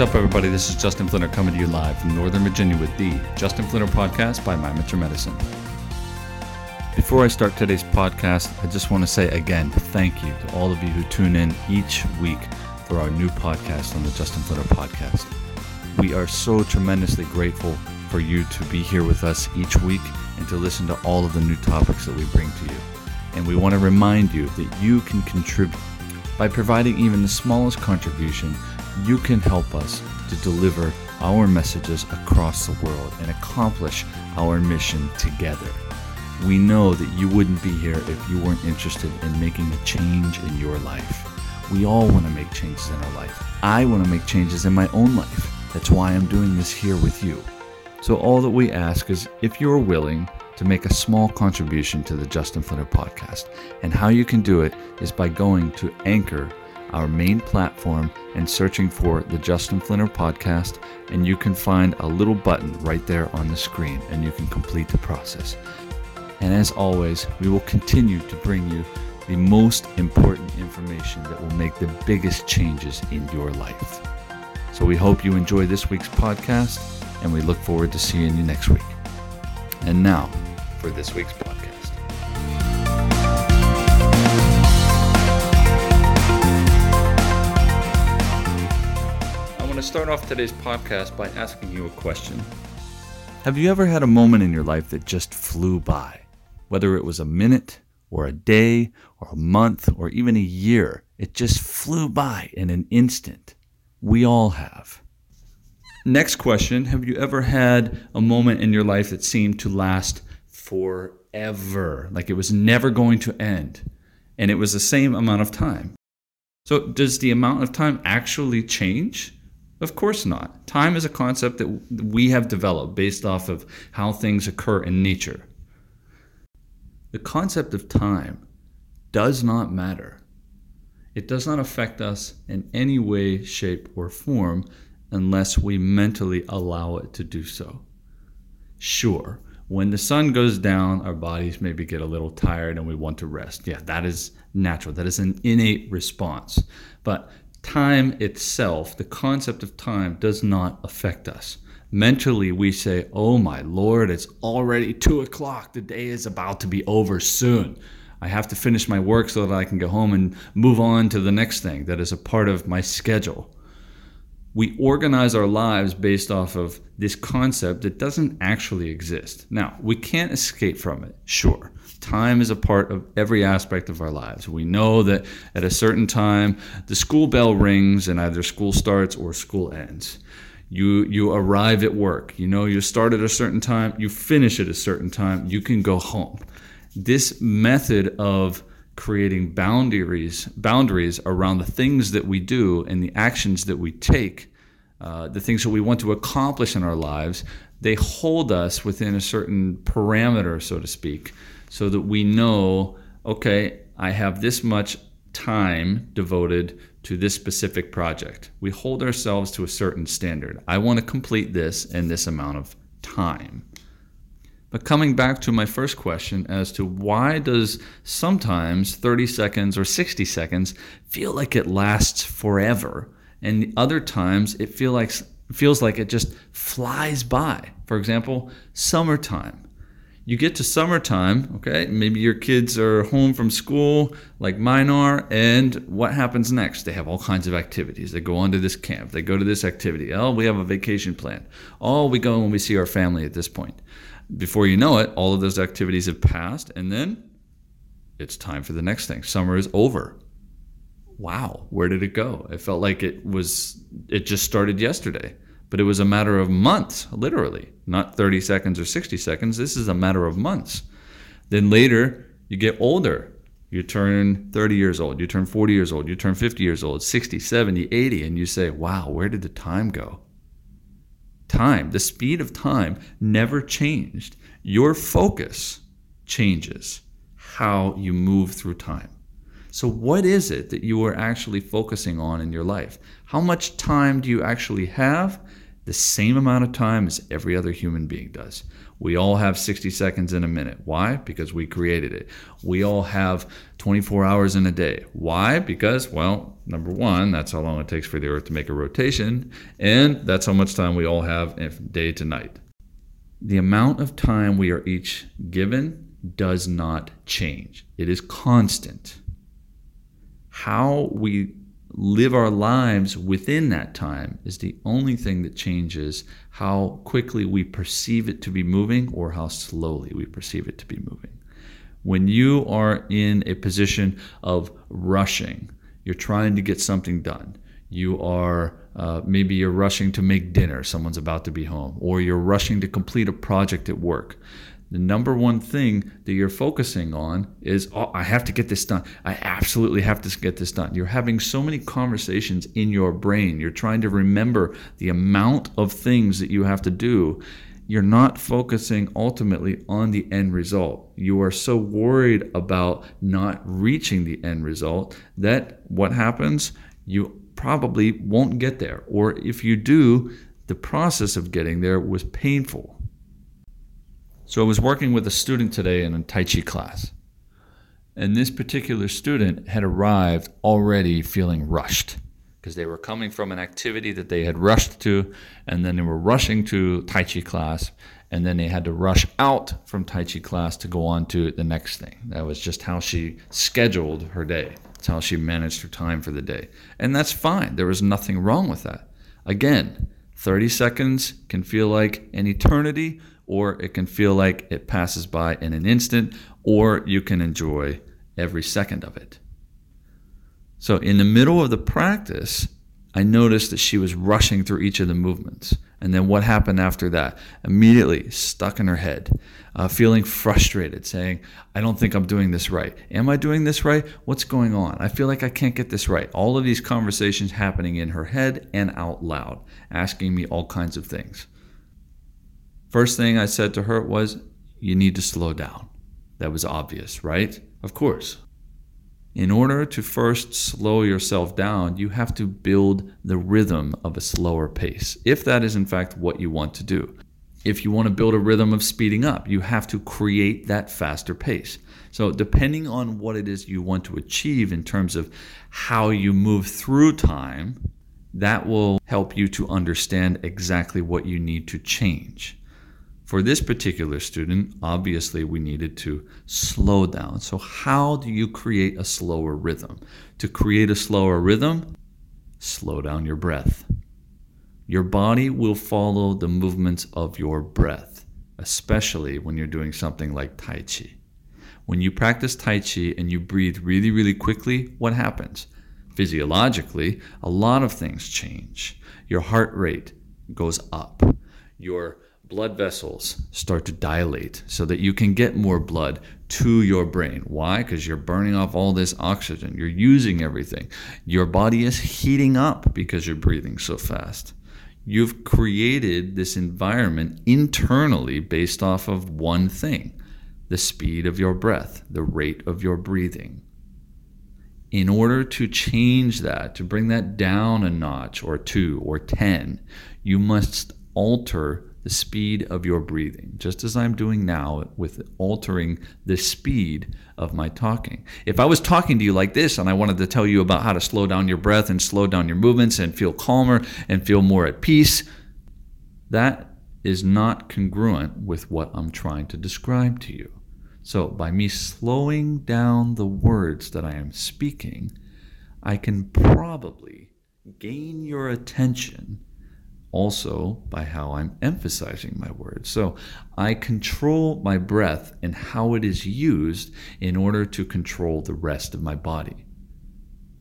What's up, everybody? This is Justin Flinner coming to you live from Northern Virginia with the Justin Flinner Podcast by My Medicine. Before I start today's podcast, I just want to say again thank you to all of you who tune in each week for our new podcast on the Justin Flinner Podcast. We are so tremendously grateful for you to be here with us each week and to listen to all of the new topics that we bring to you. And we want to remind you that you can contribute by providing even the smallest contribution. You can help us to deliver our messages across the world and accomplish our mission together. We know that you wouldn't be here if you weren't interested in making a change in your life. We all want to make changes in our life. I want to make changes in my own life. That's why I'm doing this here with you. So, all that we ask is if you're willing to make a small contribution to the Justin Flinner podcast. And how you can do it is by going to Anchor, our main platform, and searching for the Justin Flinner podcast. And you can find a little button right there on the screen, and you can complete the process. And as always, we will continue to bring you the most important information that will make the biggest changes in your life. So we hope you enjoy this week's podcast, and we look forward to seeing you next week. And now, for this week's podcast. To start off today's podcast by asking you a question. Have you ever had a moment in your life that just flew by? Whether it was a minute, or a day, or a month, or even a year, it just flew by in an instant. We all have. Next question Have you ever had a moment in your life that seemed to last forever. Like it was never going to end. And it was the same amount of time. So, does the amount of time actually change? Of course not. Time is a concept that we have developed based off of how things occur in nature. The concept of time does not matter. It does not affect us in any way, shape, or form unless we mentally allow it to do so. Sure, when the sun goes down, our bodies maybe get a little tired and we want to rest. Yeah, that is natural. That is an innate response. But time itself, the concept of time, does not affect us. Mentally, we say, Oh my Lord, it's already two o'clock. The day is about to be over soon. I have to finish my work so that I can go home and move on to the next thing that is a part of my schedule we organize our lives based off of this concept that doesn't actually exist. Now, we can't escape from it, sure. Time is a part of every aspect of our lives. We know that at a certain time, the school bell rings and either school starts or school ends. You, you arrive at work. You know you start at a certain time, you finish at a certain time, you can go home. This method of creating boundaries boundaries around the things that we do and the actions that we take uh, the things that we want to accomplish in our lives they hold us within a certain parameter so to speak so that we know okay i have this much time devoted to this specific project. We hold ourselves to a certain standard. I want to complete this in this amount of time but coming back to my first question as to why does sometimes 30 seconds or 60 seconds feel like it lasts forever and other times it feel like feels like it just flies by. For example, summertime. You get to summertime, okay? Maybe your kids are home from school like mine are, and what happens next? They have all kinds of activities. They go on to this camp, they go to this activity. Oh, we have a vacation plan. Oh, we go and we see our family at this point before you know it, all of those activities have passed, and then it's time for the next thing. Summer is over. Wow, where did it go? It felt like it was, it just started yesterday, but it was a matter of months, literally, not 30 seconds or 60 seconds. This is a matter of months. Then later, you get older. You turn 30 years old, you turn 40 years old, you turn 50 years old, 60, 70, 80, and you say, wow, where did the time go? Time, the speed of time never changed. Your focus changes how you move through time. So, what is it that you are actually focusing on in your life? How much time do you actually have? The same amount of time as every other human being does. We all have 60 seconds in a minute. Why? Because we created it. We all have 24 hours in a day. Why? Because, well, number one, that's how long it takes for the Earth to make a rotation, and that's how much time we all have day to night. The amount of time we are each given does not change, it is constant. How we live our lives within that time is the only thing that changes how quickly we perceive it to be moving or how slowly we perceive it to be moving. When you are in a position of rushing, you're trying to get something done. You are uh, maybe you're rushing to make dinner, someone's about to be home, or you're rushing to complete a project at work the number one thing that you're focusing on is oh, I have to get this done. I absolutely have to get this done. You're having so many conversations in your brain. You're trying to remember the amount of things that you have to do. You're not focusing ultimately on the end result. You are so worried about not reaching the end result that what happens? You probably won't get there. Or if you do, the process of getting there was painful so I was working with a student today in a Tai Chi class. And this particular student had arrived already feeling rushed because they were coming from an activity that they had rushed to, and then they were rushing to Tai Chi class, and then they had to rush out from Tai Chi class to go on to the next thing. That was just how she scheduled her day. That's how she managed her time for the day. And that's fine. There was nothing wrong with that. Again, 30 seconds can feel like an eternity, or it can feel like it passes by in an instant, or you can enjoy every second of it. So, in the middle of the practice, I noticed that she was rushing through each of the movements. And then what happened after that? Immediately stuck in her head, uh, feeling frustrated, saying, I don't think I'm doing this right. Am I doing this right? What's going on? I feel like I can't get this right. All of these conversations happening in her head and out loud, asking me all kinds of things. First thing I said to her was, You need to slow down. That was obvious, right? Of course. In order to first slow yourself down, you have to build the rhythm of a slower pace, if that is in fact what you want to do. If you want to build a rhythm of speeding up, you have to create that faster pace. So, depending on what it is you want to achieve in terms of how you move through time, that will help you to understand exactly what you need to change. For this particular student, obviously we needed to slow down. So, how do you create a slower rhythm? To create a slower rhythm, slow down your breath. Your body will follow the movements of your breath, especially when you're doing something like Tai Chi. When you practice Tai Chi and you breathe really, really quickly, what happens? Physiologically, a lot of things change. Your heart rate goes up. Your blood vessels start to dilate so that you can get more blood to your brain. Why? Because you're burning off all this oxygen, you're using everything. Your body is heating up because you're breathing so fast. You've created this environment internally based off of one thing the speed of your breath, the rate of your breathing. In order to change that, to bring that down a notch or two or 10, you must alter the speed of your breathing, just as I'm doing now with altering the speed of my talking. If I was talking to you like this and I wanted to tell you about how to slow down your breath and slow down your movements and feel calmer and feel more at peace, that is not congruent with what I'm trying to describe to you. So, by me slowing down the words that I am speaking, I can probably gain your attention also by how I'm emphasizing my words. So I control my breath and how it is used in order to control the rest of my body.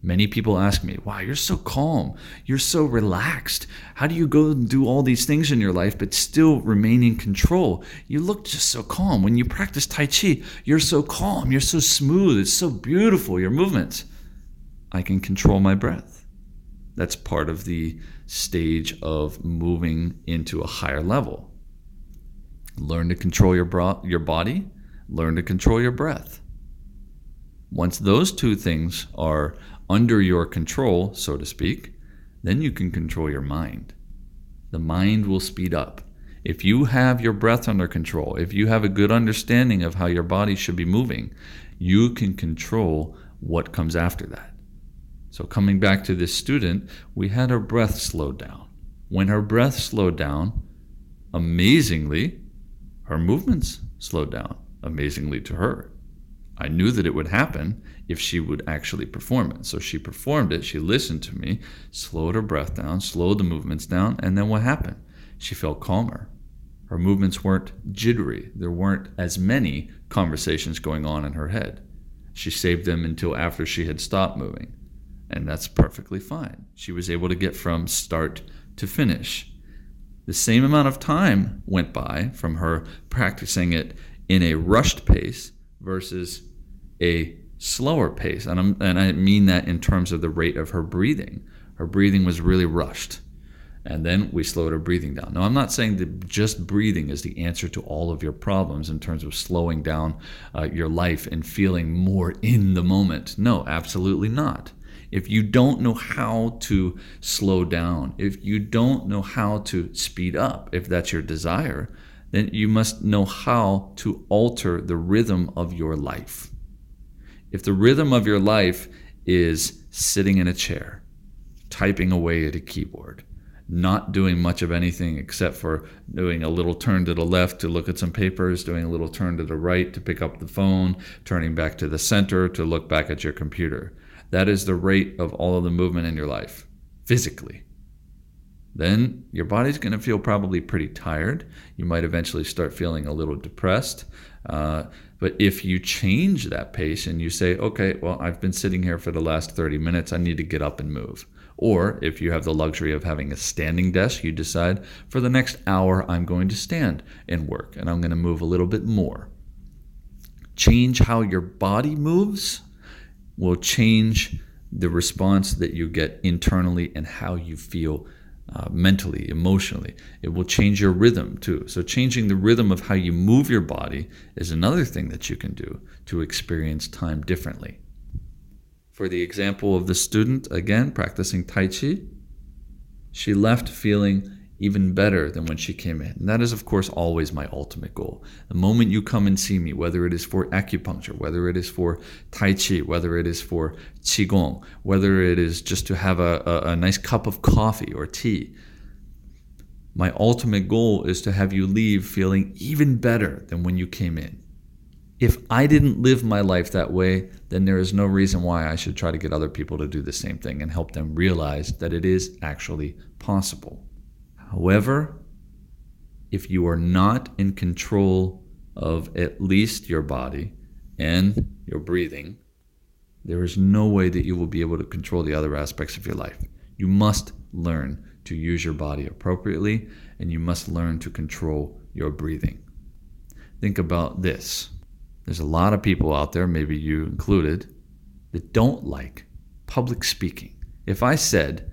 Many people ask me, wow, you're so calm. You're so relaxed. How do you go and do all these things in your life but still remain in control? You look just so calm. When you practice Tai Chi, you're so calm. You're so smooth. It's so beautiful, your movements. I can control my breath. That's part of the stage of moving into a higher level. Learn to control your, bro- your body, learn to control your breath. Once those two things are under your control, so to speak, then you can control your mind. The mind will speed up. If you have your breath under control, if you have a good understanding of how your body should be moving, you can control what comes after that. So, coming back to this student, we had her breath slowed down. When her breath slowed down, amazingly, her movements slowed down, amazingly to her. I knew that it would happen if she would actually perform it. So she performed it, she listened to me, slowed her breath down, slowed the movements down, and then what happened? She felt calmer. Her movements weren't jittery. There weren't as many conversations going on in her head. She saved them until after she had stopped moving. And that's perfectly fine. She was able to get from start to finish. The same amount of time went by from her practicing it in a rushed pace versus a slower pace. And, I'm, and I mean that in terms of the rate of her breathing. Her breathing was really rushed. And then we slowed her breathing down. Now, I'm not saying that just breathing is the answer to all of your problems in terms of slowing down uh, your life and feeling more in the moment. No, absolutely not. If you don't know how to slow down, if you don't know how to speed up, if that's your desire, then you must know how to alter the rhythm of your life. If the rhythm of your life is sitting in a chair, typing away at a keyboard, not doing much of anything except for doing a little turn to the left to look at some papers, doing a little turn to the right to pick up the phone, turning back to the center to look back at your computer. That is the rate of all of the movement in your life, physically then your body's going to feel probably pretty tired. You might eventually start feeling a little depressed. Uh, but if you change that pace and you say, okay, well, I've been sitting here for the last 30 minutes, I need to get up and move. Or if you have the luxury of having a standing desk, you decide for the next hour, I'm going to stand and work and I'm going to move a little bit more. Change how your body moves will change the response that you get internally and how you feel uh, mentally, emotionally. It will change your rhythm too. So, changing the rhythm of how you move your body is another thing that you can do to experience time differently. For the example of the student, again, practicing Tai Chi, she left feeling even better than when she came in. And that is, of course, always my ultimate goal. The moment you come and see me, whether it is for acupuncture, whether it is for Tai Chi, whether it is for Qigong, whether it is just to have a, a, a nice cup of coffee or tea, my ultimate goal is to have you leave feeling even better than when you came in. If I didn't live my life that way, then there is no reason why I should try to get other people to do the same thing and help them realize that it is actually possible. However, if you are not in control of at least your body and your breathing, there is no way that you will be able to control the other aspects of your life. You must learn to use your body appropriately and you must learn to control your breathing. Think about this. There's a lot of people out there, maybe you included, that don't like public speaking. If I said,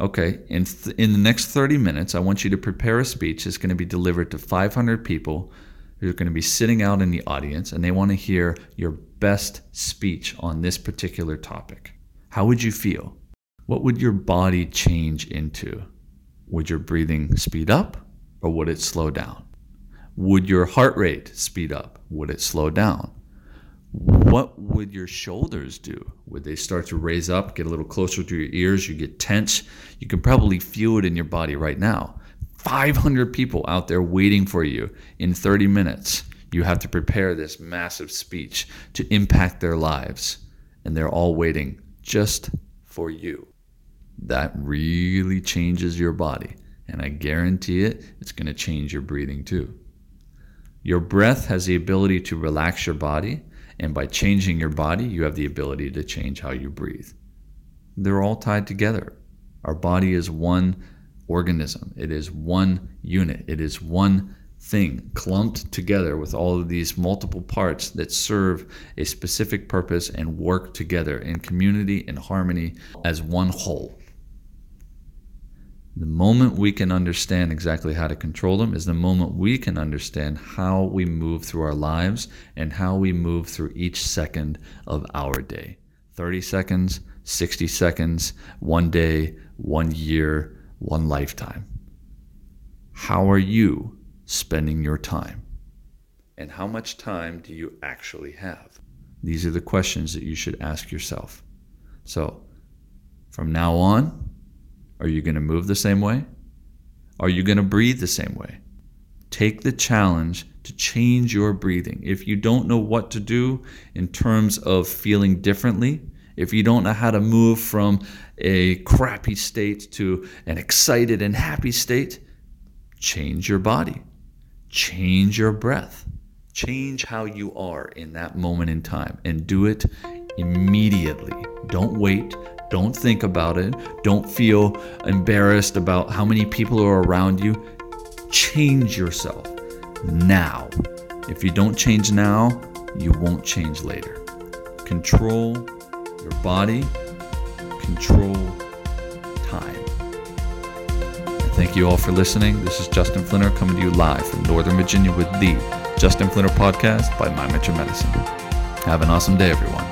Okay, in, th- in the next 30 minutes, I want you to prepare a speech that's going to be delivered to 500 people who are going to be sitting out in the audience and they want to hear your best speech on this particular topic. How would you feel? What would your body change into? Would your breathing speed up or would it slow down? Would your heart rate speed up? Would it slow down? What would your shoulders do? Would they start to raise up, get a little closer to your ears? You get tense. You can probably feel it in your body right now. 500 people out there waiting for you in 30 minutes. You have to prepare this massive speech to impact their lives, and they're all waiting just for you. That really changes your body, and I guarantee it, it's going to change your breathing too. Your breath has the ability to relax your body and by changing your body, you have the ability to change how you breathe. They're all tied together. Our body is one organism, it is one unit, it is one thing clumped together with all of these multiple parts that serve a specific purpose and work together in community and harmony as one whole. The moment we can understand exactly how to control them is the moment we can understand how we move through our lives and how we move through each second of our day 30 seconds, 60 seconds, one day, one year, one lifetime. How are you spending your time? And how much time do you actually have? These are the questions that you should ask yourself. So, from now on, are you going to move the same way? Are you going to breathe the same way? Take the challenge to change your breathing. If you don't know what to do in terms of feeling differently, if you don't know how to move from a crappy state to an excited and happy state, change your body, change your breath, change how you are in that moment in time, and do it immediately. Don't wait. Don't think about it. Don't feel embarrassed about how many people are around you. Change yourself now. If you don't change now, you won't change later. Control your body, control time. thank you all for listening. This is Justin Flinner coming to you live from Northern Virginia with the Justin Flinner podcast by My Metro Medicine. Have an awesome day, everyone.